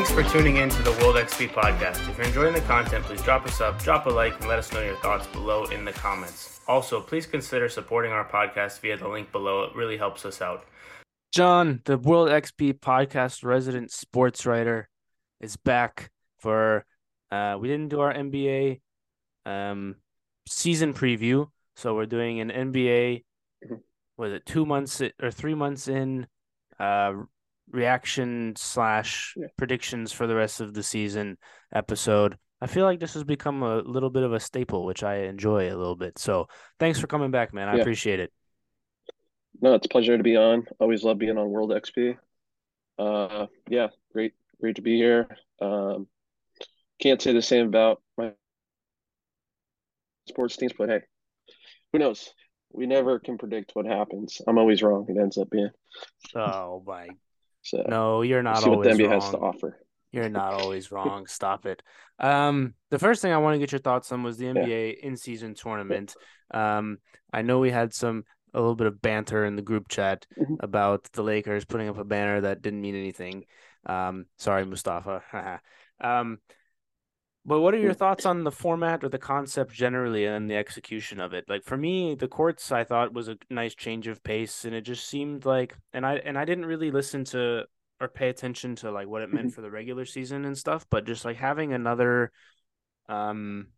Thanks for tuning in to the World XP podcast. If you're enjoying the content, please drop us up, drop a like, and let us know your thoughts below in the comments. Also, please consider supporting our podcast via the link below. It really helps us out. John, the World XP podcast resident sports writer, is back for. Uh, we didn't do our NBA um, season preview, so we're doing an NBA. Was it two months or three months in? Uh, reaction slash Yeah. predictions for the rest of the season episode. I feel like this has become a little bit of a staple, which I enjoy a little bit. So thanks for coming back, man. I Yeah. appreciate it. No, it's a pleasure to be on. Always love being on World XP. Uh, yeah, great, great to be here. Um, can't say the same about my sports teams, but hey, who knows? We never can predict what happens. I'm always wrong. It ends up being Oh my so. no, you're not see what the always NBA wrong. has to offer. You're not always wrong. Stop it. Um, the first thing I want to get your thoughts on was the NBA in-season tournament. Um, I know we had some a little bit of banter in the group chat Mhm. about the Lakers putting up a banner that didn't mean anything. Um, sorry, Mustafa. um, but what are your thoughts on the format or the concept generally and the execution of it? Like for me, the courts I thought was a nice change of pace, and it just seemed like, and I and I didn't really listen to or pay attention to like what it meant Mhm. for the regular season and stuff, but just like having another um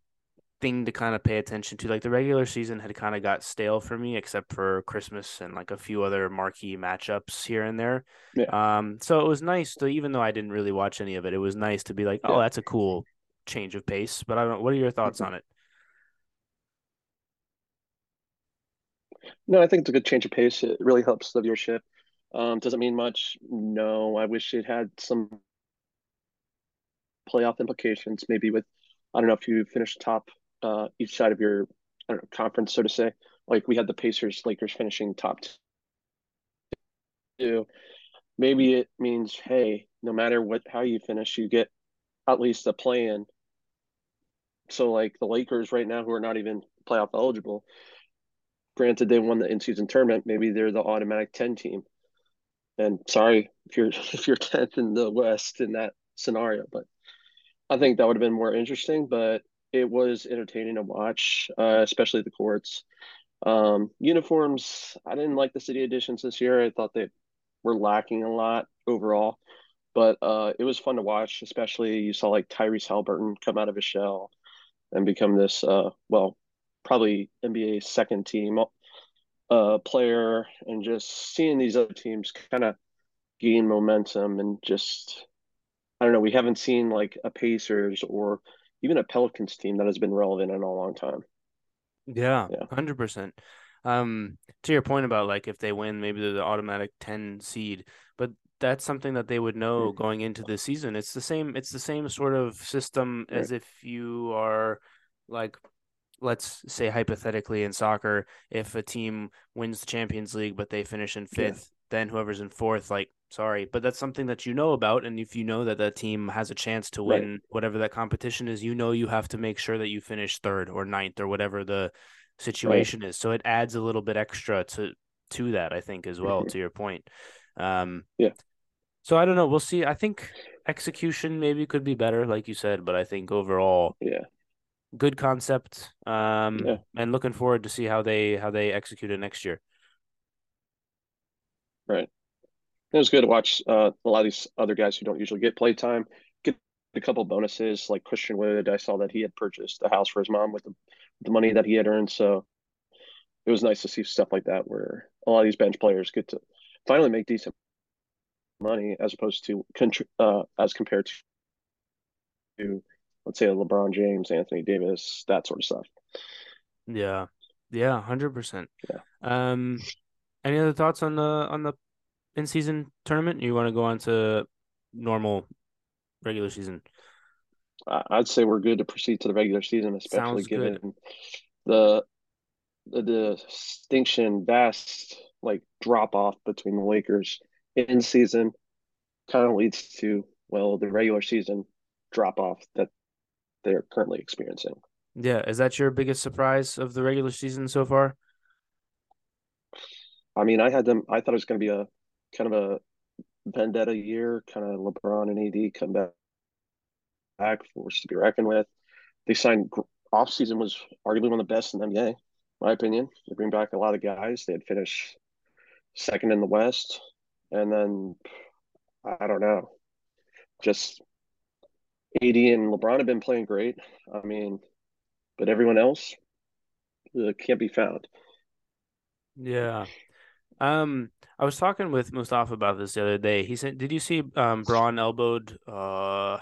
thing to kind of pay attention to. Like the regular season had kind of got stale for me, except for Christmas and like a few other marquee matchups here and there. Yeah. Um, so it was nice to, even though I didn't really watch any of it, it was nice to be like, oh, Yeah. that's a cool change of pace. But I don't. What are your thoughts Mhm. on it? No, I think it's a good change of pace. It really helps the viewership. Um, doesn't mean much. No, I wish it had some playoff implications. Maybe with, I don't know if you finish top uh, each side of your, I don't know, conference, so to say. Like we had the Pacers, Lakers finishing top two. Maybe it means, hey, no matter what how you finish, you get at least a play in. So like the Lakers right now, who are not even playoff eligible, granted they won the in-season tournament, maybe they're the automatic 10 team. And sorry if you're if you're 10th in the West in that scenario, but I think that would have been more interesting, but it was entertaining to watch, uh, especially the courts. Um, uniforms, I didn't like the city editions this year. I thought they were lacking a lot overall, but uh, it was fun to watch, especially you saw like Tyrese Halliburton come out of his shell and become this, uh, well, probably NBA second team uh, player, and just seeing these other teams kind of gain momentum and just, I don't know, we haven't seen like a Pacers or even a Pelicans team that has been relevant in a long time. Yeah, Yeah. hundred percent. Um, to your point about like if they win, maybe they're the automatic ten seed, that's something that they would know Mhm. going into the season. It's the same. It's the same sort of system as if you are like, let's say hypothetically in soccer, if a team wins the Champions League but they finish in Yeah. fifth, then whoever's in fourth, like, sorry, but that's something that you know about, and if you know that that team has a chance to Right. win whatever that competition is, you know you have to make sure that you finish third or ninth or whatever the situation is. So it adds a little bit extra to to that, I think, as well. Mhm. To your point, um, Yeah. So I don't know. We'll see. I think execution maybe could be better, like you said, but I think overall, Yeah. good concept. Um, Yeah. and looking forward to see how they how they execute it next year. Right. It was good to watch uh, a lot of these other guys who don't usually get play time get a couple bonuses, like Christian Wood. I saw that he had purchased a house for his mom with the, the money that he had earned. So it was nice to see stuff like that where a lot of these bench players get to finally make decent money as opposed to uh, as compared to, let's say, LeBron James, Anthony Davis, that sort of stuff. Yeah, yeah, hundred percent. Yeah. Um, any other thoughts on the on the in season tournament? You want to go on to normal regular season? I'd say we're good to proceed to the regular season, especially Sounds good. given the the distinction, vast like drop off between the Lakers in season kind of leads to well the regular season drop off that they're currently experiencing. Yeah, is that your biggest surprise of the regular season so far? I mean, I had them. I thought it was going to be a kind of a vendetta year, kind of LeBron and AD come back, back forced to be reckoned with. They signed off season was arguably one of the best in the NBA, my opinion. They bring back a lot of guys. They had finished second in the West, and then I don't know, just AD and LeBron have been playing great. I mean, but everyone else uh, can't be found. Yeah. Um, I was talking with Mustafa about this the other day. He said, "Did you see um Bron elbowed uh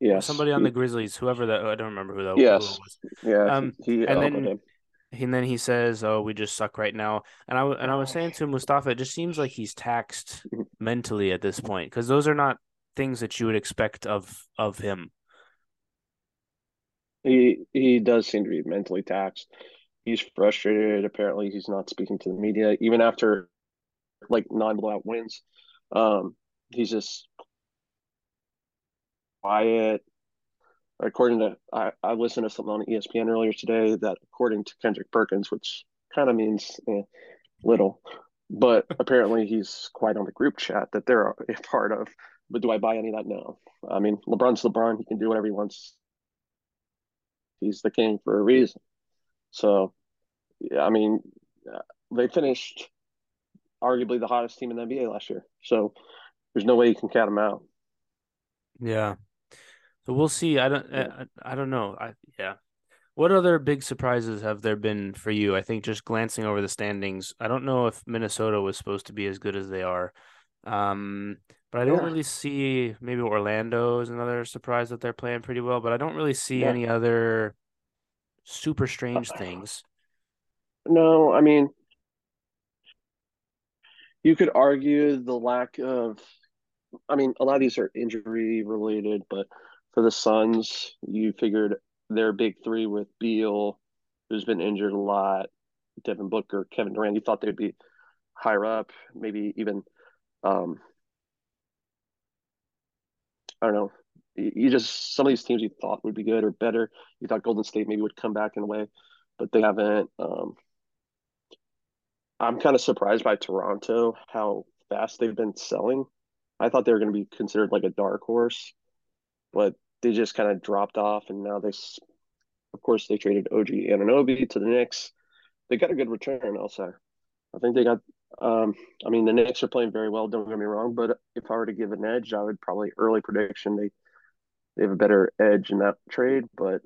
Yeah, somebody on the Grizzlies, whoever that I don't remember who that, Yes. was. yeah, Um, he and elbowed then him. And then he says, "Oh, we just suck right now." And I and I was saying to Mustafa, it just seems like he's taxed mentally at this point because those are not things that you would expect of of him. He he does seem to be mentally taxed. He's frustrated. Apparently, he's not speaking to the media even after like non blowout wins. Um, he's just quiet. According to I, I listened to something on ESPN earlier today that according to Kendrick Perkins, which kind of means eh, little, but apparently he's quite on the group chat that they're a part of. But do I buy any of that? No. I mean, LeBron's LeBron. He can do whatever he wants. He's the king for a reason. So, yeah, I mean, uh, they finished arguably the hottest team in the NBA last year. So there's no way you can count them out. Yeah. So we'll see. I don't. I, I don't know. I yeah. What other big surprises have there been for you? I think just glancing over the standings, I don't know if Minnesota was supposed to be as good as they are. Um, but I don't Yeah. really see maybe Orlando is another surprise that they're playing pretty well, but I don't really see Yeah. any other super strange things. No, I mean, you could argue the lack of, I mean, a lot of these are injury related, but for the Suns, you figured their big three with Beal, who's been injured a lot, Devin Booker, Kevin Durant, you thought they'd be higher up, maybe even, um, I don't know. You just, some of these teams you thought would be good or better. You thought Golden State maybe would come back in a way, but they haven't. Um, I'm kind of surprised by Toronto, how fast they've been selling. I thought they were going to be considered like a dark horse, but they just kind of dropped off. And now they, of course, they traded OG Anunoby to the Knicks. They got a good return, I'll say. I think they got, um, I mean, the Knicks are playing very well, don't get me wrong, but if I were to give an edge, I would probably early prediction they, they have a better edge in that trade, but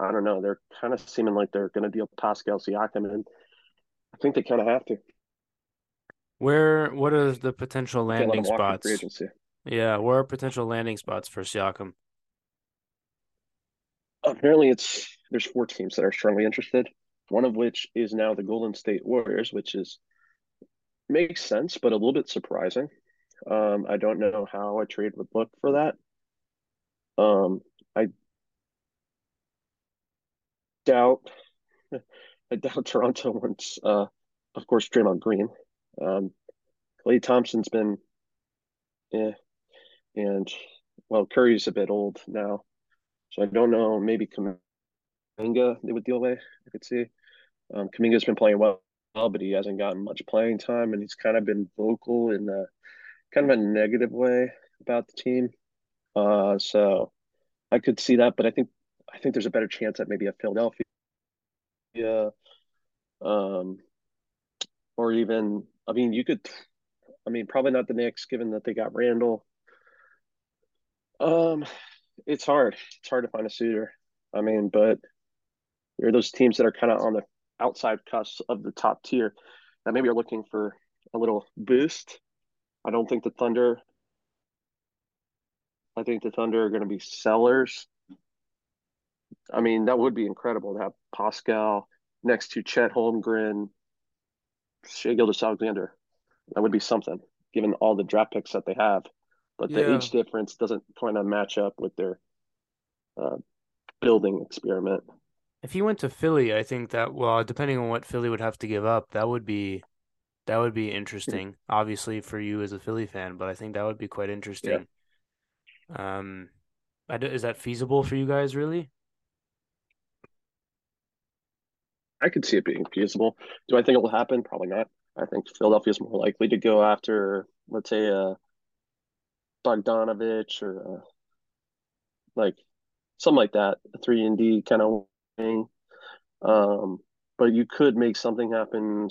I don't know. They're kind of seeming like they're going to deal Pascal Siakam, and I think they kind of have to. Where what are the potential landing spots? Yeah, where are potential landing spots for Siakam? Apparently, it's there's four teams that are strongly interested. One of which is now the Golden State Warriors, which is makes sense, but a little bit surprising. Um, I don't know how a trade would look for that. Um, I doubt, I doubt Toronto wants, uh, of course, Draymond Green. Um, Klay Thompson's been, eh, and well, Curry's a bit old now, so I don't know. Maybe Kuminga they would deal with. I could see. Um, Kuminga's been playing well, but he hasn't gotten much playing time, and he's kind of been vocal in a kind of a negative way about the team. Uh, so I could see that, but I think I think there's a better chance that maybe a Philadelphia, um, or even I mean, you could. I mean, probably not the Knicks, given that they got Randle. Um, it's hard. It's hard to find a suitor. I mean, but there are those teams that are kind of on the outside cusp of the top tier that maybe are looking for a little boost. I don't think the Thunder. I think the Thunder are going to be sellers. I mean, that would be incredible to have Pascal next to Chet Holmgren, Shai Gilgeous-Alexander. That would be something, given all the draft picks that they have. But the Yeah. age difference doesn't kind of match up with their uh, building experiment. If he went to Philly, I think that well, depending on what Philly would have to give up, that would be that would be interesting. Obviously for you as a Philly fan, but I think that would be quite interesting. Um, is that feasible for you guys, really? I could see it being feasible. Do I think it will happen? Probably not. I think Philadelphia is more likely to go after, let's say, a Bogdanovich or uh, like something like that, a three and D kind of thing. Um, but you could make something happen,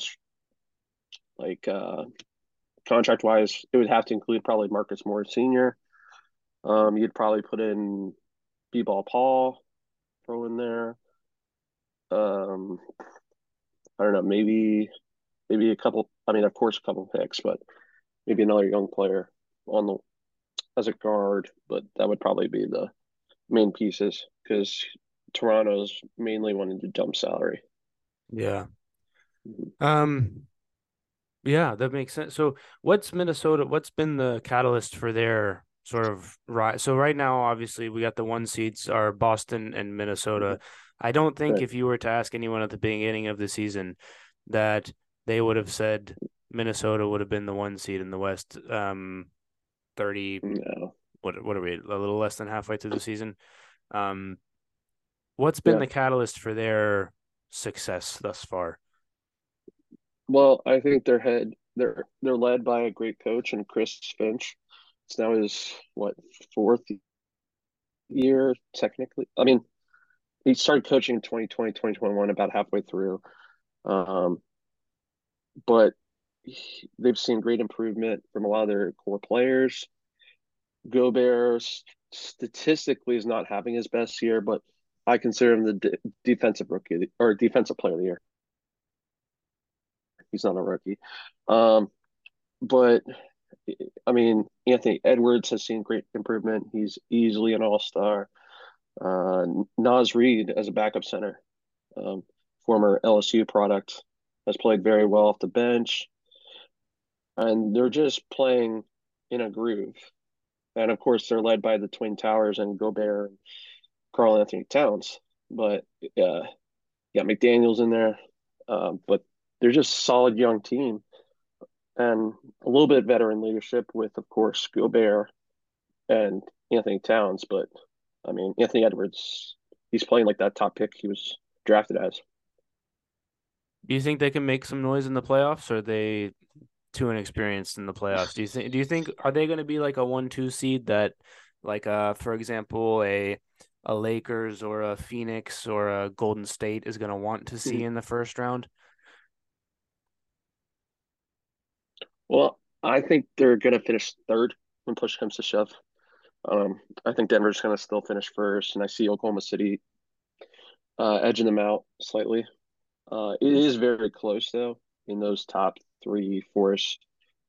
like uh, contract wise. It would have to include probably Marcus Morris Senior. Um, you'd probably put in B-ball Paul, throw in there. Um, I don't know, maybe maybe a couple. I mean, of course, a couple picks, but maybe another young player on the as a guard. But that would probably be the main pieces because Toronto's mainly wanting to dump salary. Yeah. Mm-hmm. Um. Yeah, that makes sense. So, what's Minnesota? What's been the catalyst for their sort of right? So right now, obviously, we got the one seeds are Boston and Minnesota. Mm-hmm. I don't think right. if you were to ask anyone at the beginning of the season that they would have said Minnesota would have been the one seed in the West. Um, thirty. No. What what are we? A little less than halfway through the season. Um, what's been yeah. the catalyst for their success thus far? Well, I think they're head they're they're led by a great coach and Chris Finch. It's now his what fourth year technically. I mean, he started coaching in 2020, 2021, about halfway through. Um, but they've seen great improvement from a lot of their core players. Gobert statistically is not having his best year, but I consider him the de- defensive rookie or defensive player of the year. He's not a rookie. Um, but I mean, Anthony Edwards has seen great improvement. He's easily an all star. Uh, Naz Reid as a backup center, um, former LSU product, has played very well off the bench. And they're just playing in a groove. And of course, they're led by the Twin Towers and Gobert and Karl-Anthony Towns. But uh, yeah, McDaniels in there. Uh, but they're just solid young team and a little bit of veteran leadership with, of course, Gobert and Anthony Towns. But I mean, Anthony Edwards, he's playing like that top pick he was drafted as. Do you think they can make some noise in the playoffs, or are they too inexperienced in the playoffs? Do you think? Do you think are they going to be like a one-two seed that, like, uh, for example, a a Lakers or a Phoenix or a Golden State is going to want to see hmm. in the first round? Well, I think they're going to finish third when push comes to shove. Um, I think Denver's going to still finish first, and I see Oklahoma City uh, edging them out slightly. Uh, it is very close though in those top three, four-ish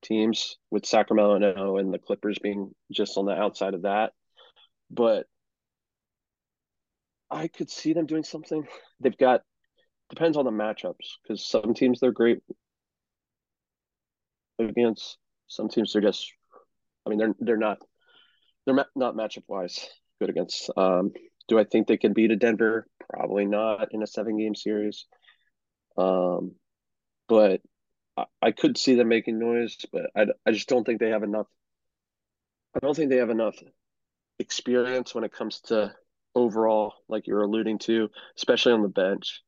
teams with Sacramento and the Clippers being just on the outside of that. But I could see them doing something. They've got depends on the matchups because some teams they're great against. Some teams they're just, I mean, they're they're not they're not matchup wise good against. Um, do I think they can beat a Denver? Probably not in a seven game series. Um, but I, I could see them making noise, but I, I just don't think they have enough. I don't think they have enough experience when it comes to overall, like you're alluding to, especially on the bench.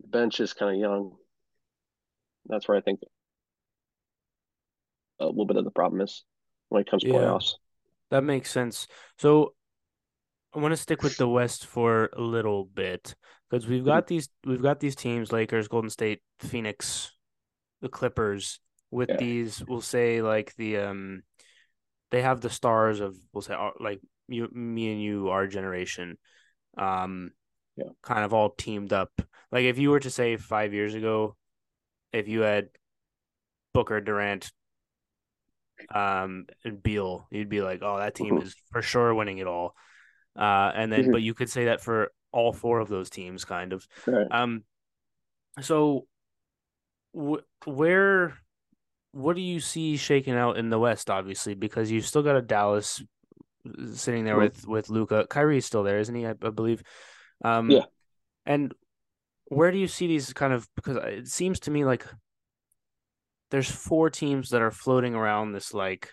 The bench is kind of young. That's where I think a little bit of the problem is when it comes to yeah, playoffs. That makes sense. So I want to stick with the West for a little bit because we've mm-hmm. got these we've got these teams Lakers, Golden State, Phoenix, the Clippers with yeah. these we'll say like the um they have the stars of we'll say like you me and you our generation um yeah. kind of all teamed up. Like if you were to say 5 years ago if you had Booker, Durant, um, and Beal, you'd be like, "Oh, that team mm-hmm. is for sure winning it all." Uh, and then, mm-hmm. but you could say that for all four of those teams, kind of. Right. Um, so wh- where, what do you see shaking out in the West? Obviously, because you've still got a Dallas sitting there mm-hmm. with with Luka. Kyrie's still there, isn't he? I, I believe. Um, yeah. And where do you see these kind of? Because it seems to me like there's four teams that are floating around this like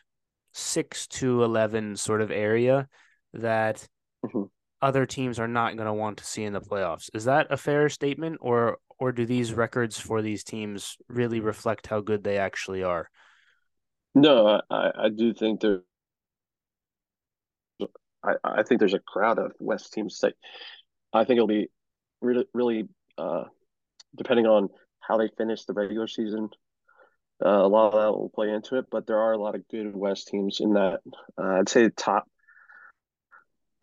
six to eleven sort of area that mm-hmm. other teams are not going to want to see in the playoffs. Is that a fair statement, or or do these records for these teams really reflect how good they actually are? No, I, I do think there I, I think there's a crowd of West teams that I think it'll be really really uh, depending on how they finish the regular season. Uh, a lot of that will play into it, but there are a lot of good West teams in that. Uh, I'd say top.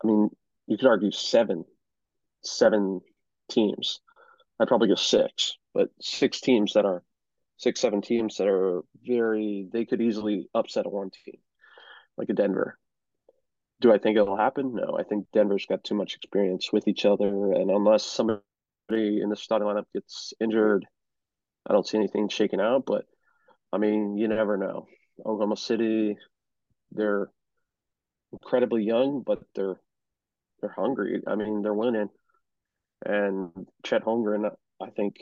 I mean, you could argue seven, seven teams. I'd probably go six, but six teams that are six, seven teams that are very. They could easily upset a one team, like a Denver. Do I think it'll happen? No, I think Denver's got too much experience with each other, and unless somebody in the starting lineup gets injured, I don't see anything shaking out. But I mean, you never know. Oklahoma City, they're incredibly young, but they're they're hungry. I mean, they're winning. And Chet Holmgren, I think,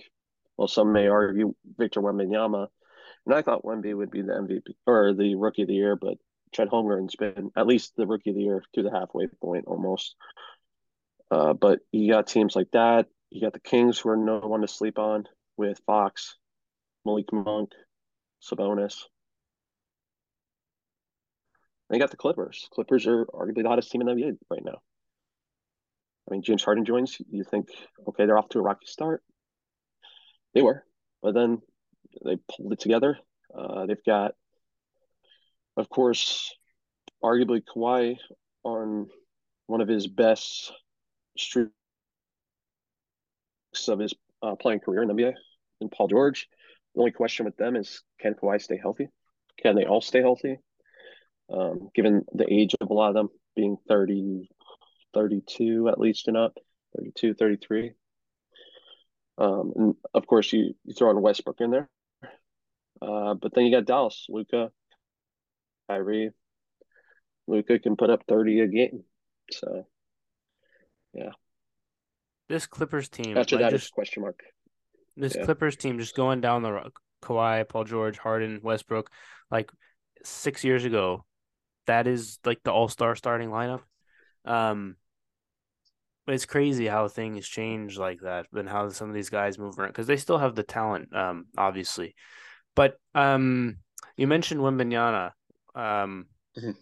well, some may argue Victor Wembanyama, and I thought Wemby would be the MVP or the Rookie of the Year, but Chet Holmgren's been at least the Rookie of the Year to the halfway point almost. Uh, but you got teams like that. You got the Kings, who are no one to sleep on, with Fox, Malik Monk, Sabonis. You got the Clippers. Clippers are arguably the hottest team in the NBA right now. I mean, James Harden joins. You think, okay, they're off to a rocky start. They were, but then they pulled it together. Uh, they've got, of course, arguably Kawhi on one of his best streaks of his uh, playing career in the NBA, and Paul George. The only question with them is can Kawhi stay healthy? Can they all stay healthy? Um, given the age of a lot of them being 30, 32 at least and up, 32, 33. Um, and of course, you, you throw in Westbrook in there. Uh, but then you got Dallas, Luka, Kyrie. Luka can put up 30 a game. So, yeah. This Clippers team. After like, that, just, question mark. this yeah. Clippers team just going down the road. Kawhi, Paul George, Harden, Westbrook, like six years ago, that is like the all star starting lineup. Um, but it's crazy how things change like that and how some of these guys move around because they still have the talent, um, obviously. But um, you mentioned Wembanyama. Um, Mhm.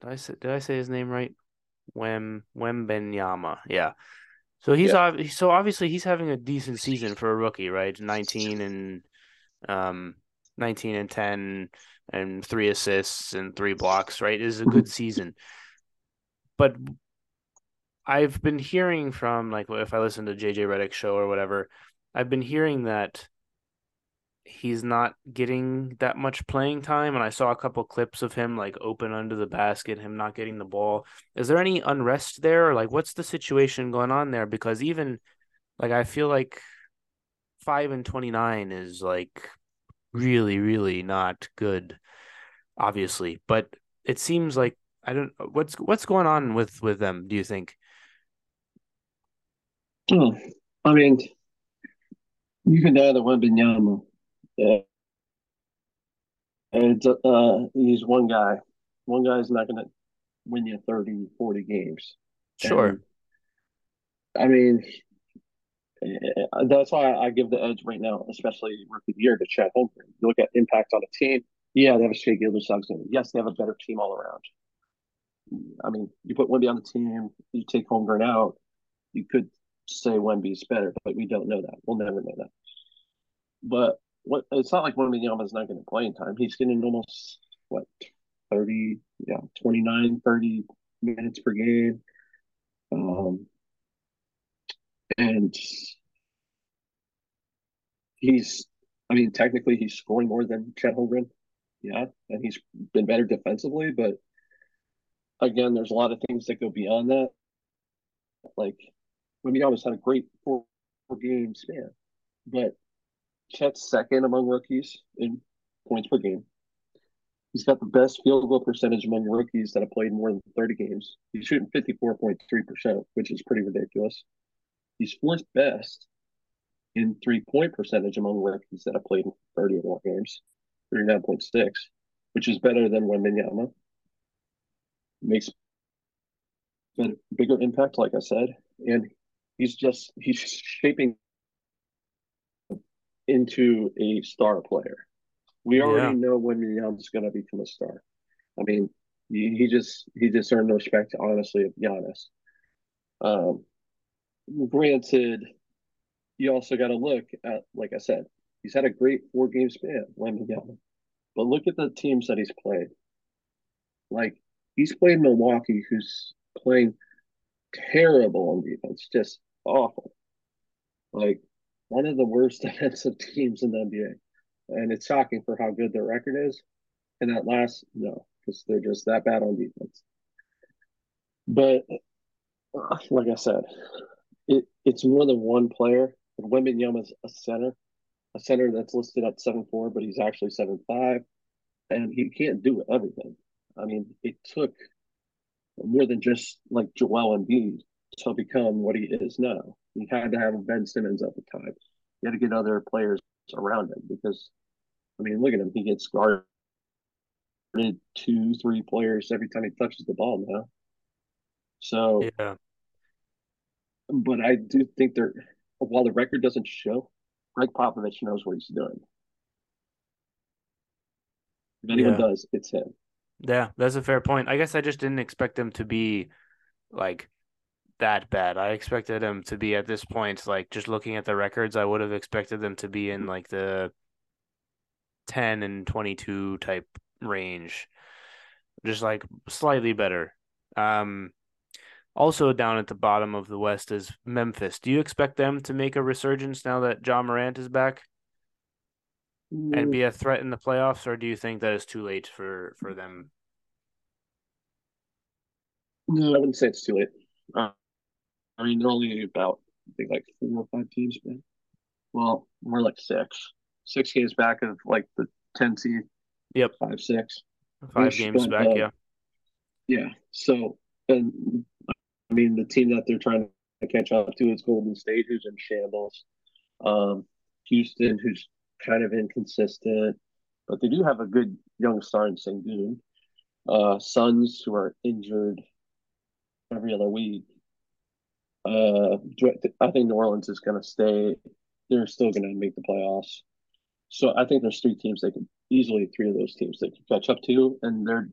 did I say did I say his name right? Wem Wembenyama. Yeah. So he's Yeah. ob- so obviously he's having a decent season for a rookie, right? 19 and um 19 and 10 and 3 assists and 3 blocks, right? Is a good season. But I've been hearing from like if I listen to JJ Redick's show or whatever, I've been hearing that he's not getting that much playing time and I saw a couple clips of him like open under the basket, him not getting the ball. Is there any unrest there? Or, like what's the situation going on there because even like I feel like 5 and 29 is like really really not good obviously, but it seems like I don't what's what's going on with with them, do you think? Oh, I mean, you can add a Wembanyama. Yeah. And uh, he's one guy. One guy's not going to win you 30, 40 games. Sure. And, I mean, eh, that's why I give the edge right now, especially rookie year to Chad Holmgren. You look at impact on a team. Yeah, they have a Shai Gilgeous-Alexander. Yes, they have a better team all around. I mean, you put Wemby on the team, you take Holmgren out, you could say Wemby's better, but we don't know that. We'll never know that. But what it's not like Wembanyama's not going to play in time. He's getting almost what 30, yeah, 29, 30 minutes per game. Um and he's I mean technically he's scoring more than Chet Holmgren. Yeah, and he's been better defensively, but again, there's a lot of things that go beyond that. Like Wembanyama's had a great four, game span, but Chet's second among rookies in points per game. He's got the best field goal percentage among rookies that have played more than 30 games. He's shooting 54.3%, which is pretty ridiculous. He's fourth best in three point percentage among rookies that have played 30 or more games, 39.6, which is better than Wembanyama. Makes a bigger impact, like I said. And he's just, he's shaping into a star player. We already Yeah. know when Yama's going to become a star. I mean, He, he just he just earned the respect, honestly, of Giannis. Um, granted, you also got to look at, like I said, he's had a great four game span, Wembanyama. But look at the teams that he's played. Like he's played Milwaukee, who's playing terrible on defense, just awful. Like one of the worst defensive teams in the NBA. And it's shocking for how good their record is. And that last, no, because they're just that bad on defense. But uh, like I said, it, it's more than one player. Wembanyama's a center, a center that's listed at seven four, but he's actually seven five, and he can't do everything. I mean, it took more than just like Joel Embiid to become what he is now. He had to have Ben Simmons at the time. He had to get other players around him because, I mean, look at him. He gets guarded two, three players every time he touches the ball now. So, Yeah. but I do think they're, while the record doesn't show, Gregg Popovich knows what he's doing. If anyone Yeah. does, it's him. Yeah, that's a fair point. I guess I just didn't expect them to be like that bad. I expected them to be at this point, like just looking at the records, I would have expected them to be in like the 10 and 22 type range. Just like slightly better. Um also down at the bottom of the West is Memphis. Do you expect them to make a resurgence now that Ja Morant is back and be a threat in the playoffs, or do you think that is too late for for them? No, I wouldn't say it's too late. Uh, I mean, they're only about, I think, like four or five teams, man. Well, more like six. Six games back of like the 10 seed. Yep. Five, six. Five Which, games back, uh, yeah. Yeah. So, and I mean, the team that they're trying to catch up to is Golden State, who's in shambles. Um, Houston, who's kind of inconsistent, but they do have a good young star in Sengun. Uh, Suns, who are injured every other week. Uh, I think New Orleans is going to stay. They're still going to make the playoffs. So I think there's three teams they could easily three of those teams they could catch up to, and they're,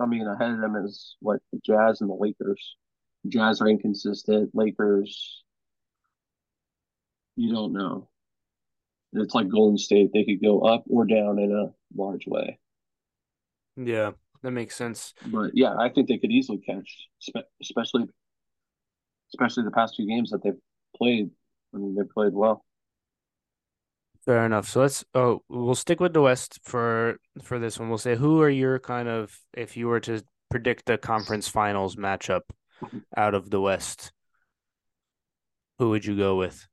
I mean, ahead of them is what the Jazz and the Lakers. Jazz are inconsistent. Lakers, you don't know. It's like Golden State; they could go up or down in a large way. Yeah, that makes sense. But yeah, I think they could easily catch, especially, especially the past few games that they've played. I mean, they played well. Fair enough. So let's oh we'll stick with the West for for this one. We'll say who are your kind of if you were to predict the conference finals matchup out of the West, who would you go with?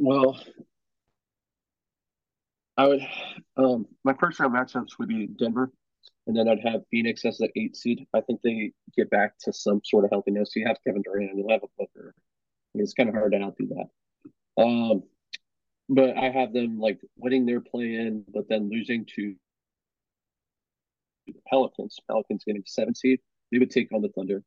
Well, I would. Um, my first round matchups would be Denver, and then I'd have Phoenix as the eight seed. I think they get back to some sort of healthiness. You have Kevin Durant, and you'll have a Booker. I mean, it's kind of hard to outdo that. Um, but I have them like winning their play in, but then losing to the Pelicans. Pelicans getting seven seed. They would take on the Thunder.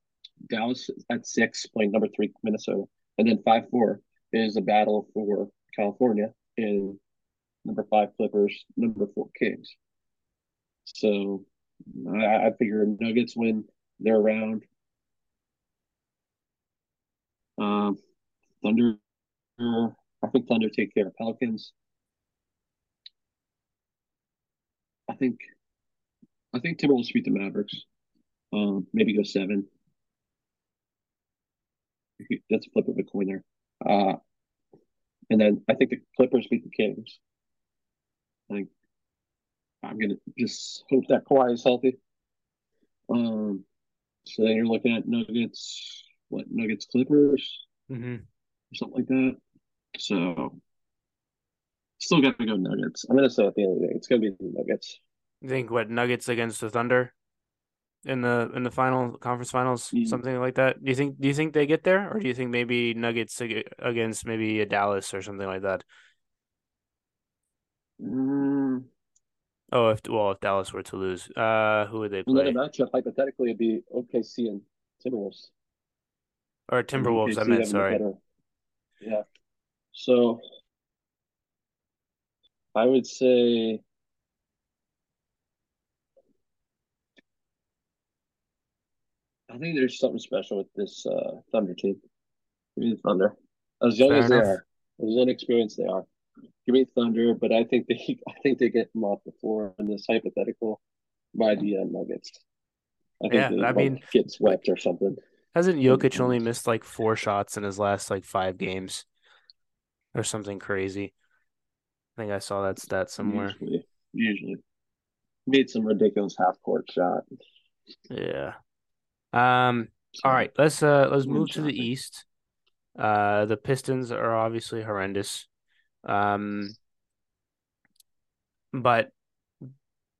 Dallas at six, playing number three Minnesota, and then five four is a battle for California in number five Clippers, number four Kings. So I, I figure Nuggets win their round. Um, Thunder, I think Thunder take care of Pelicans. I think, I think Timberwolves beat the Mavericks. Um, maybe go seven. That's a flip of a coin there. Uh, and then I think the Clippers beat the Kings. I think I'm gonna just hope that Kawhi is healthy. Um, so then you're looking at Nuggets, what Nuggets Clippers Mm-hmm. or something like that. So still got to go Nuggets. I'm gonna say at the end of the day, it's gonna be the Nuggets. You think what Nuggets against the Thunder in the in the final conference finals, Mm. something like that? Do you think do you think they get there, or do you think maybe Nuggets against maybe a Dallas or something like that? Mm, Oh, if well, if Dallas were to lose, uh, who would they play? another matchup hypothetically would be OKC and Timberwolves. Or Timberwolves? I OKC meant sorry. Yeah. So I would say I think there's something special with this uh, Thunder team. Give me the Thunder. As young Fair as they are, as inexperienced they are. Give me Thunder, but I think they I think they get them off the floor in this hypothetical by the uh, Nuggets. I think Yeah, they I mean- get swept or something. Hasn't Jokic only missed like four shots in his last like five games or something crazy? I think I saw that stat somewhere. Usually, usually made some ridiculous half court shot. Yeah. Um. All right. Let's uh let's move to the. East. Uh, the Pistons are obviously horrendous. Um. But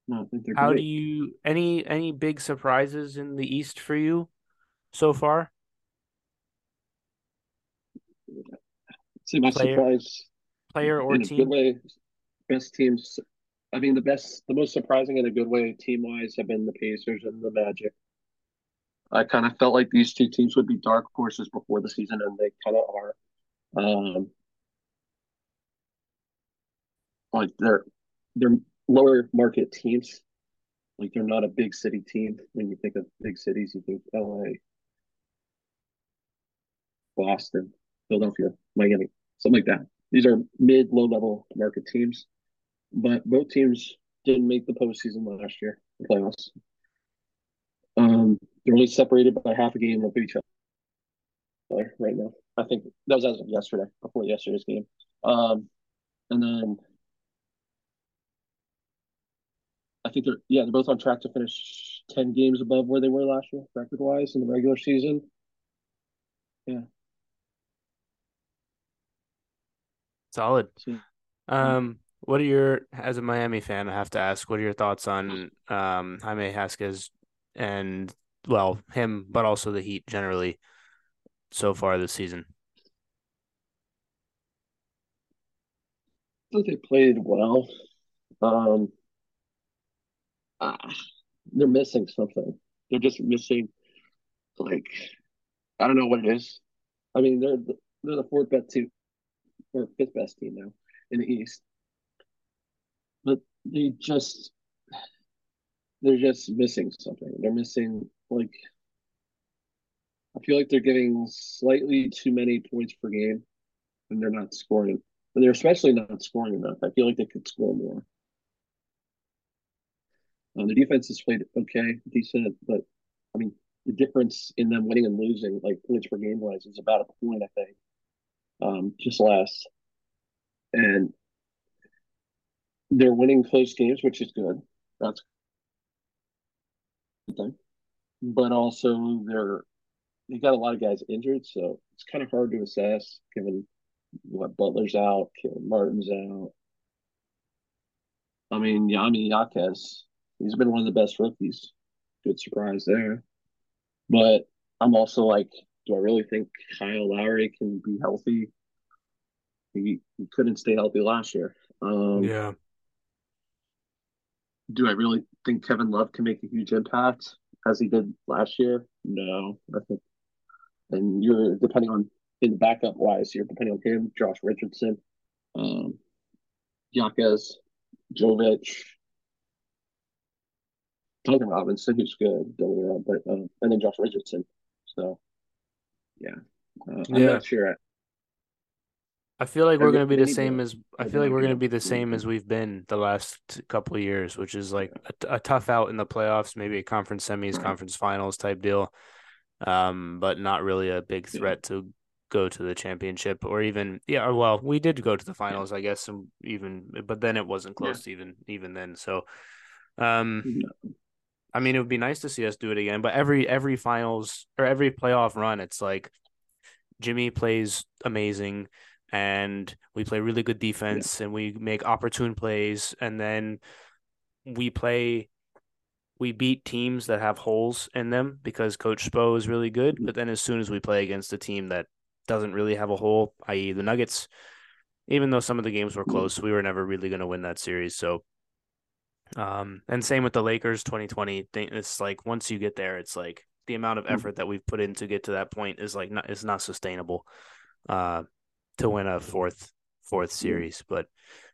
No, I think they're how do you any any big surprises in the East for you so far? See my player- surprise Player or in a good team? way. Best teams. I mean, the best, the most surprising in a good way, team wise, have been the Pacers and the Magic. I kind of felt like these two teams would be dark horses before the season, and they kind of are. Um, like they're they're lower market teams. Like they're not a big city team. When you think of big cities, you think L.A., Boston, Philadelphia, Miami, something like that. These are mid, low level market teams, but both teams didn't make the postseason last year, the playoffs. They're only separated by half a game of each other right now. I think that was as of yesterday, before yesterday's game. Um, and then I think they're yeah they're both on track to finish ten games above where they were last year, record wise in the regular season. Yeah, solid. Um, what are your, as a Miami fan, I have to ask, what are your thoughts on um Jaime Jaquez and well, him, but also the Heat generally so far this season? I think they played well. Um, ah, they're missing something. They're just missing, like, I don't know what it is. I mean, they're they're the fourth best team or fifth best team now in the East, but they just they're just missing something. They're missing like I feel like they're getting slightly too many points per game, and they're not scoring. And they're especially not scoring enough. I feel like they could score more. Um, the defense has played okay, decent, but I mean, the difference in them winning and losing, like points per game wise, is about a point, I think. Um, just less. And they're winning close games, which is good. That's good thing. But also they're they got a lot of guys injured, so it's kind of hard to assess given what Butler's out, Martin's out. I mean, Jaime Jaquez, he's been one of the best rookies. Good surprise there. But I'm also like, do I really think Kyle Lowry can be healthy? He, he couldn't stay healthy last year. Um, Yeah. Do I really think Kevin Love can make a huge impact as he did last year? No, I think. And you're depending on in the backup wise, you're depending on him, Josh Richardson, um, Jaquez, Jovic, Duncan Robinson, who's good, don't get me wrong, but um, and then Josh Richardson. So, yeah, uh, I'm Yeah. not sure. I feel like we're going to be the same as I feel like we're going to be the same as we've been the last couple of years, which is like a tough out in the playoffs, maybe a conference semis, Right. conference finals type deal, um, but not really a big threat to go to the championship or even yeah. Well, we did go to the finals, I guess, and even but then it wasn't Yeah. close even even then. So, um, Yeah. I mean, it would be nice to see us do it again, but every every finals or every playoff run, it's like Jimmy plays amazing and we play really good defense and we make opportune plays and then we play we beat teams that have holes in them because coach Spo is really good, but then as soon as we play against a team that doesn't really have a hole, i.e. the Nuggets, even though some of the games were close, we were never really going to win that series. So um and same with the Lakers 2020 thing. It's like once you get there, it's like the amount of Mhm. effort that we've put in to get to that point is like not is not sustainable uh to win a fourth fourth series. But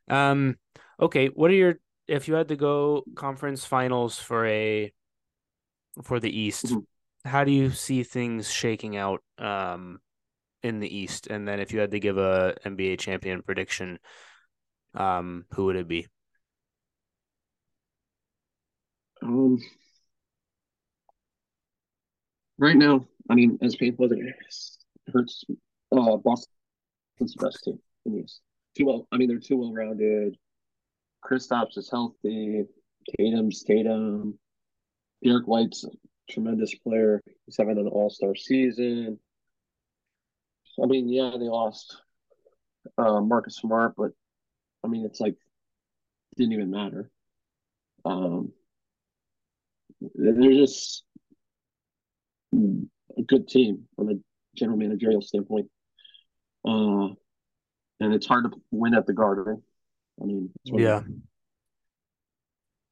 um okay, what are your if you had to go conference finals for a for the East, Mhm. how do you see things shaking out um, in the East? And then if you had to give a NBA champion prediction, um, who would it be? Um, right now, I mean, as painful as it hurts, uh, Boston's the best team in the East. Too well. I mean, they're too well rounded. Kristaps is healthy. Tatum's Tatum. Derrick White's a tremendous player. He's having an All Star season. I mean, yeah, they lost uh, Marcus Smart, but I mean, it's like it didn't even matter. Um, they're just a good team from a general managerial standpoint. Uh, and it's hard to win at the Garden. I mean, yeah,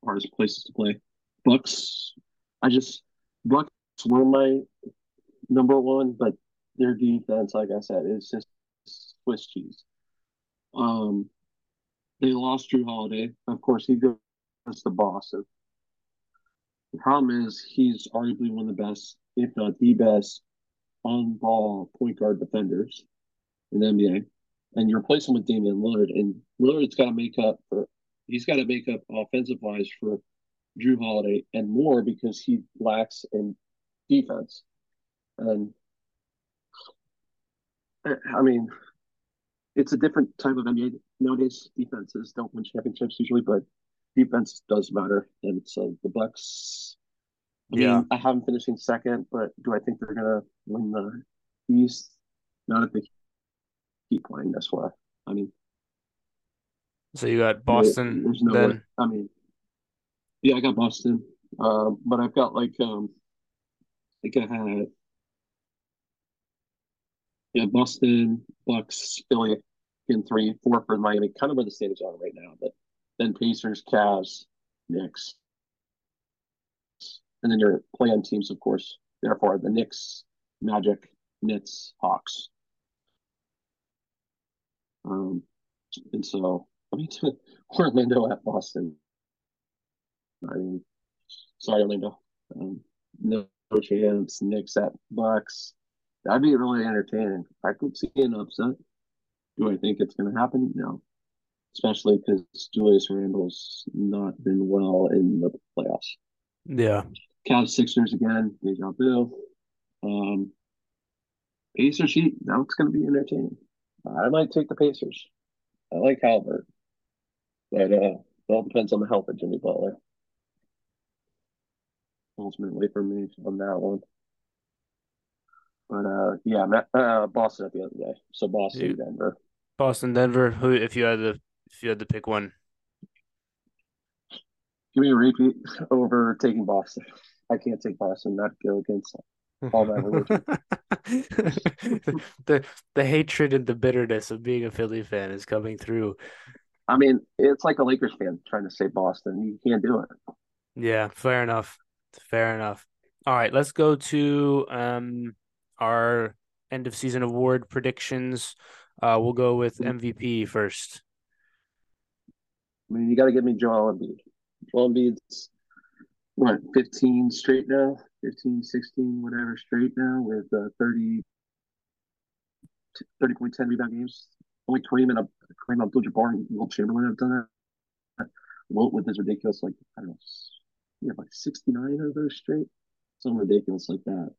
hardest places to play. Bucks, I just Bucks were my number one, but their defense, like I said, is just Swiss cheese. Um, they lost Jrue Holiday. Of course, he goes to Boston. The problem is he's arguably one of the best, if not the best, on-ball point guard defenders in the NBA. And you replace him with Damian Lillard, and Lillard's got to make up for he's got to make up offensive wise for Jrue Holiday and more because he lacks in defense. And I mean, it's a different type of NBA nowadays. Defenses don't win championships usually, but defense does matter. And so uh, the Bucks. I yeah. mean, I have them finishing second, but do I think they're gonna win the East? Not if they keep playing this way. I mean, so you got Boston. There's no then. Way. I mean, yeah, I got Boston, uh, but I've got like um, I think I had yeah, Boston, Bucks, Philly in three, four for Miami, kind of where the standings are right now. But then Pacers, Cavs, Knicks, and then your play-in teams, of course. Therefore, the Knicks, Magic, Nets, Hawks. Um, and so I mean, Orlando at Boston. I mean, sorry, Orlando. Um, no chance. Knicks at Bucks. That'd be really entertaining. I could see an upset. Do I think it's going to happen? No. Especially because Julius Randle's not been well in the playoffs. Yeah. Cavs Sixers again. Deja vu. Um, Pacers Heat. Now it's going to be entertaining. I might take the Pacers. I like Halbert. But uh, it all depends on the health of Jimmy Butler. Ultimately, for me on that one. But uh, yeah, uh, Boston at the end of the day. So Boston. Denver. Boston, Denver. Who, if you had to, if you had to pick one, give me a repeat over taking Boston. I can't take Boston. Not go against all my religion. the the hatred and the bitterness of being a Philly fan is coming through. I mean, it's like a Lakers fan trying to say Boston. You can't do it. Yeah, fair enough. Fair enough. All right, let's go to um our end of season award predictions. Uh, we'll go with MVP first. I mean, you got to give me Joel Embiid. Joel Embiid's what 15 straight now, 15, 16, whatever straight now with uh, 30, 30.10 rebound games. Only Kareem and Kareem Abdul-Jabbar and Wilt Chamberlain have done that. Wilt with his ridiculous, like I don't know, yeah, like 69 of those straight, something ridiculous like that.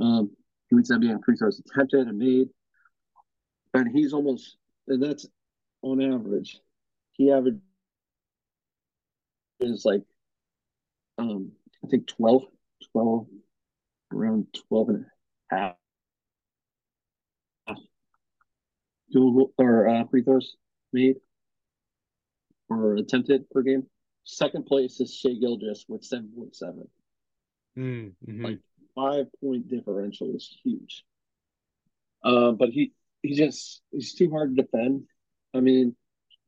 Um, he leads NBA in free throws attempted and made, and he's almost, and that's on average. He averages like, um, I think 12, 12, around 12 and a half or uh, free throws made or attempted per game. Second place is Shai Gilgeous with seven point seven. Mm-hmm. Like five point differential is huge. Uh, but he he just he's too hard to defend. I mean,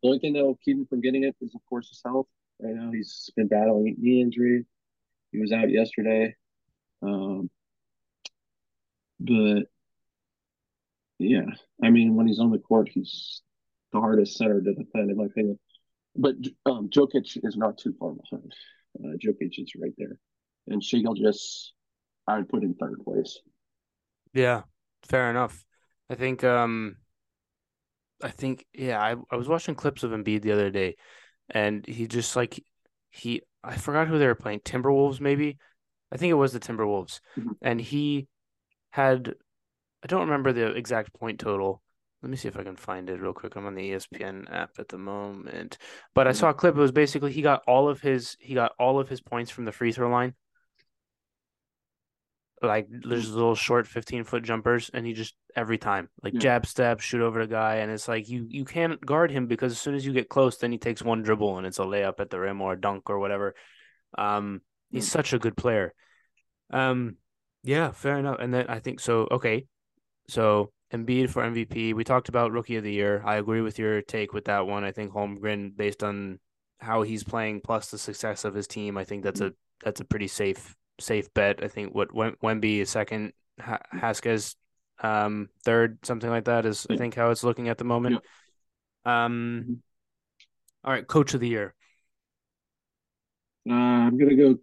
the only thing that will keep him from getting it is of course his health. Right now he's been battling knee injury. He was out yesterday. Um, but yeah, I mean, when he's on the court, he's the hardest center to defend, in my opinion. But um, Jokic is not too far behind. Uh, Jokic is right there, and Shai Gilgeous I would put in third place. Yeah, fair enough. I think um I think yeah, I, I was watching clips of Embiid the other day and he just like he I forgot who they were playing, Timberwolves maybe. I think it was the Timberwolves. Mhm. And he had I don't remember the exact point total. Let me see if I can find it real quick. I'm on the ESPN app at the moment. But I Mhm. saw a clip. It was basically he got all of his he got all of his points from the free throw line. Like there's little short 15 foot jumpers, and he just every time like Yeah. jab step, shoot over the guy, and it's like you you can't guard him because as soon as you get close, then he takes one dribble and it's a layup at the rim or a dunk or whatever. Um, he's Yeah. such a good player. Um, yeah, fair enough. And then I think so. Okay, so Embiid for MVP. We talked about Rookie of the Year. I agree with your take with that one. I think Holmgren, based on how he's playing plus the success of his team, I think that's a that's a pretty safe safe bet. I think what Wem- Wemby is second, ha- Haskins um third, something like that is I think how it's looking at the moment. Um, Mhm. all right, Coach of the Year. Uh, I'm gonna go.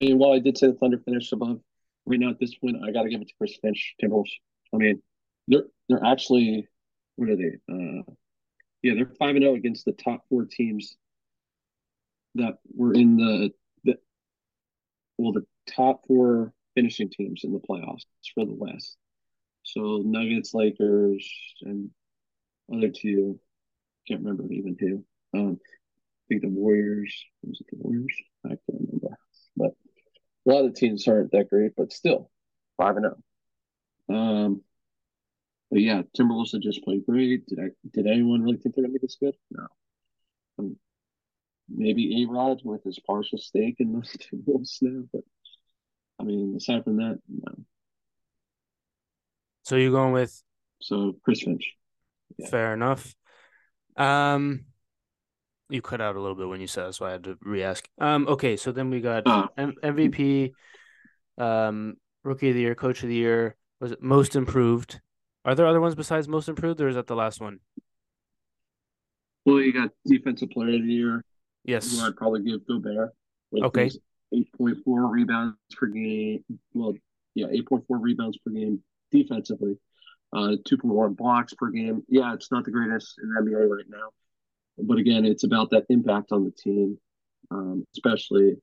I mean, while I did say the Thunder finished above, right now at this point, I got to give it to Chris Finch, Timberwolves. I mean, they're they're actually what are they? Uh, yeah, they're five and zero against the top four teams that were in the the well, the top four finishing teams in the playoffs for the West. So Nuggets, Lakers, and other two. Can't remember even who. Um, I think the Warriors. Was it the Warriors? I can't remember. But a lot of teams aren't that great, but still five and zero. Um, but yeah, Timberwolves have just played great. Did I? Did anyone really think they're gonna be this good? No. Um, maybe A Rod with his partial stake in those Timberwolves now, but I mean, aside from that, no. So you're going with So Chris Finch. Yeah. Fair enough. Um, you cut out a little bit when you said it, so I had to re-ask. Um, okay, so then we got Uh, M- MVP, um, Rookie of the Year, Coach of the Year. Was it Most Improved? Are there other ones besides Most Improved, or is that the last one? well, you got Defensive Player of the Year. Yes. who I'd probably give Gobert. With Okay. 8.4 rebounds per game. Well, yeah, 8.4 rebounds per game defensively. Uh, 2.1 blocks per game. Yeah, it's not the greatest in the NBA right now. But again, it's about that impact on the team, um, especially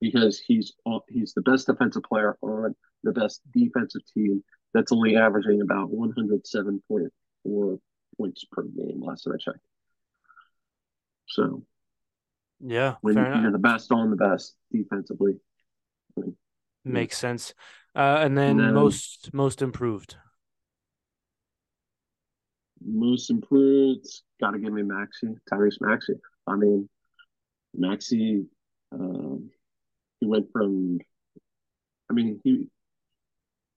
because he's he's the best defensive player on the best defensive team that's only averaging about 107.4 points per game last time I checked. So Yeah, when fair you're enough. the best on the best defensively. Makes sense. Uh, and then then- Most Most Improved. Most improved, got to give me Maxey, Tyrese Maxey. I mean, Maxey, um, he went from, I mean, he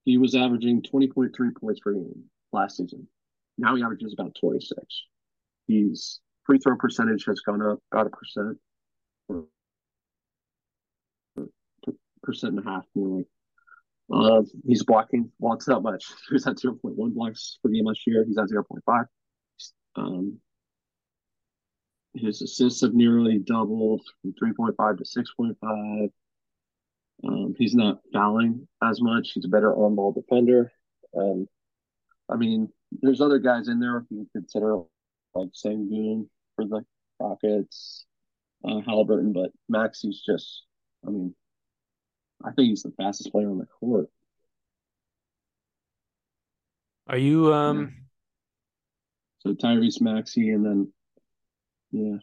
he was averaging 20.3 points per game last season. Now he averages about 26. He's free throw percentage has gone up about a percent, or percent and a half more like. Uh, he's blocking. blocks not much. He was at 0.1 blocks per game last year. He's at 0.5. Um, his assists have nearly doubled from 3.5 to 6.5. Um, he's not fouling as much. He's a better on ball defender. Um, I mean, there's other guys in there if you consider like Sengun for the Rockets, uh, Haliburton, but Maxey's just, I mean, I think he's the fastest player on the court. Are you um? So Tyrese Maxey, and then yeah,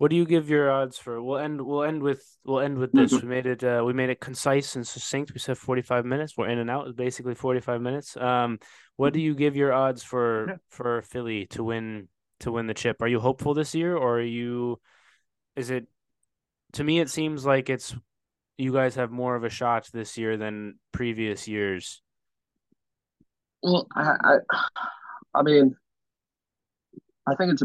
What do you give your odds for? We'll end. We'll end with. We'll end with this. We made it. Uh, we made it concise and succinct. We said forty-five minutes. We're in and out. It's basically forty-five minutes. Um, what do you give your odds for for Philly to win to win the chip? Are you hopeful this year, or are you? Is it? To me, it seems like it's. You guys have more of a shot this year than previous years. Well, I, I, I mean, I think it's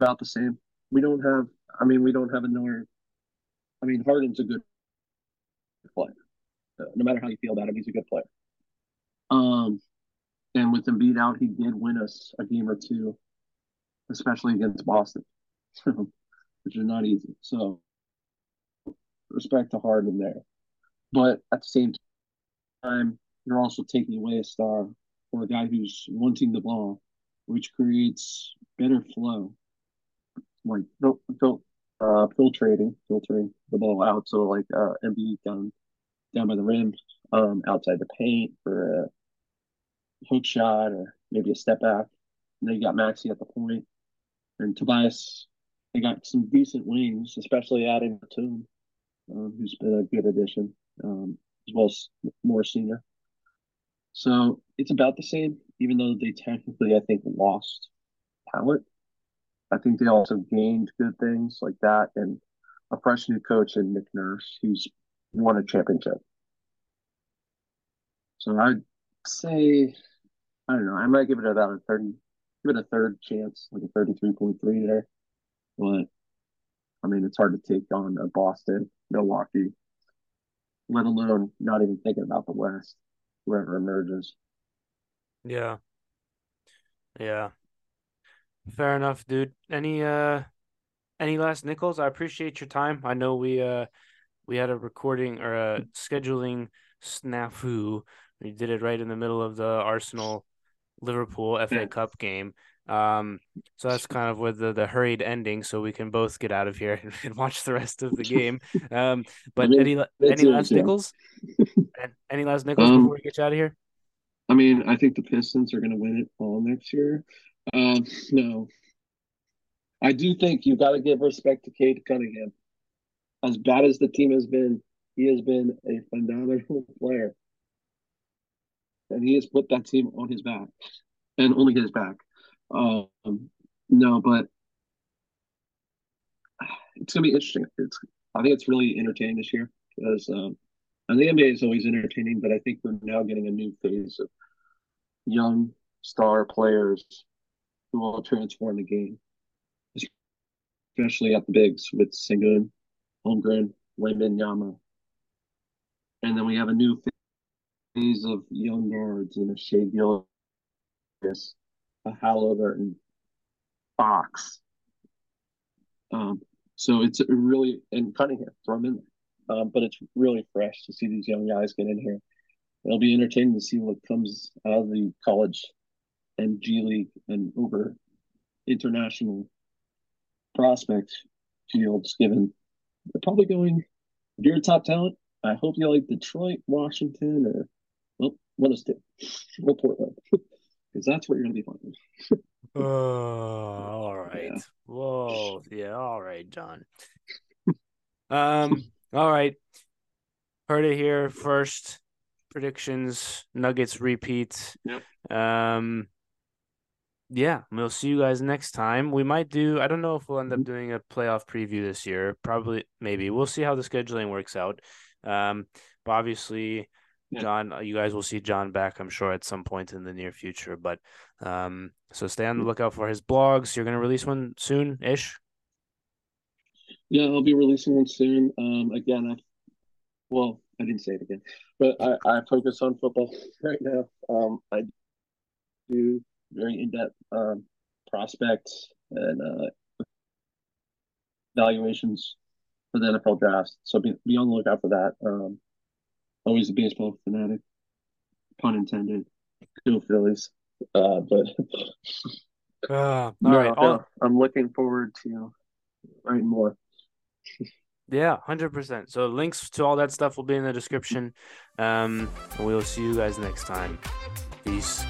about the same. We don't have. I mean, we don't have another. I mean, Harden's a good player. Uh, no matter how you feel about him, he's a good player. Um, and with him beat out, he did win us a game or two, especially against Boston, which is not easy. So, respect to Harden there. But at the same time, you're also taking away a star or a guy who's wanting the ball, which creates better flow, like fil- uh, filtrating, filtering the ball out. So like uh, Embiid down down by the rim, um, outside the paint for a hook shot or maybe a step back. And then you got Maxey at the point, and Tobias. They got some decent wings, especially adding Batum, um, who's been a good addition, um, as well as Morris Senior. So it's about the same, even though they technically, I think, lost talent. I think they also gained good things like that and a fresh new coach in Nick Nurse who's won a championship. So I'd say, I don't know, I might give it about a 30, give it a third chance, like a 33.3 there. But I mean, it's hard to take on a Boston, Milwaukee, let alone not even thinking about the West, whoever emerges. Yeah. Yeah. Fair enough, dude. Any uh any last nickels? I appreciate your time. I know we uh we had a recording or a scheduling snafu. We did it right in the middle of the Arsenal Liverpool FA Yeah. Cup game. Um so that's kind of with the, the hurried ending so we can both get out of here and, and watch the rest of the game. Um but any any last nickels? And any last nickels before we get you out of here? I mean, I think the Pistons are going to win it all next year. Um, no, I do think you've got to give respect to Cade Cunningham. As bad as the team has been, he has been a phenomenal player, and he has put that team on his back, and only his back. Um, no, but it's to be interesting. It's I think it's really entertaining this year because um, and the NBA is always entertaining, but I think we're now getting a new phase of young star players who will transform the game, especially at the bigs with Sengun, Holmgren, Wembanyama. And then we have a new phase of young guards in a Shai Gilgeous, a Haliburton, Fox. Um, so it's really, and Cunningham, throw him in there. Um, but it's really fresh to see these young guys get in here. It'll be entertaining to see what comes out of the college and G League and over international prospect fields, given they're probably going, if you're a top talent, I hope you like Detroit, Washington, or, well, one of two, or Portland, because that's where you're going to be finding. Oh, all right. Yeah. Whoa. Yeah, all right, John. Um, all right. Heard it here first. Predictions, Nuggets repeat. Yep. Um, yeah, we'll see you guys next time. We might do, I don't know if we'll end up Mhm. doing a playoff preview this year. Probably, maybe. We'll see how the scheduling works out. Um, but obviously, Yeah. John, you guys will see John back, I'm sure, at some point in the near future. But um, so stay on the lookout for his blogs. You're gonna release one soon ish. Yeah, I'll be releasing one soon. Um, again, I, well, I didn't say it again, but I, I focus on football right now. Um, I do very in-depth um, prospects and uh, evaluations for the NFL drafts. So be, be on the lookout for that. Um, always a baseball fanatic, pun intended. Go Phillies. Uh, but Uh, all no, right. All, no, I'm looking forward to writing more. yeah, hundred percent. So links to all that stuff will be in the description. Um, and we'll see you guys next time. Peace.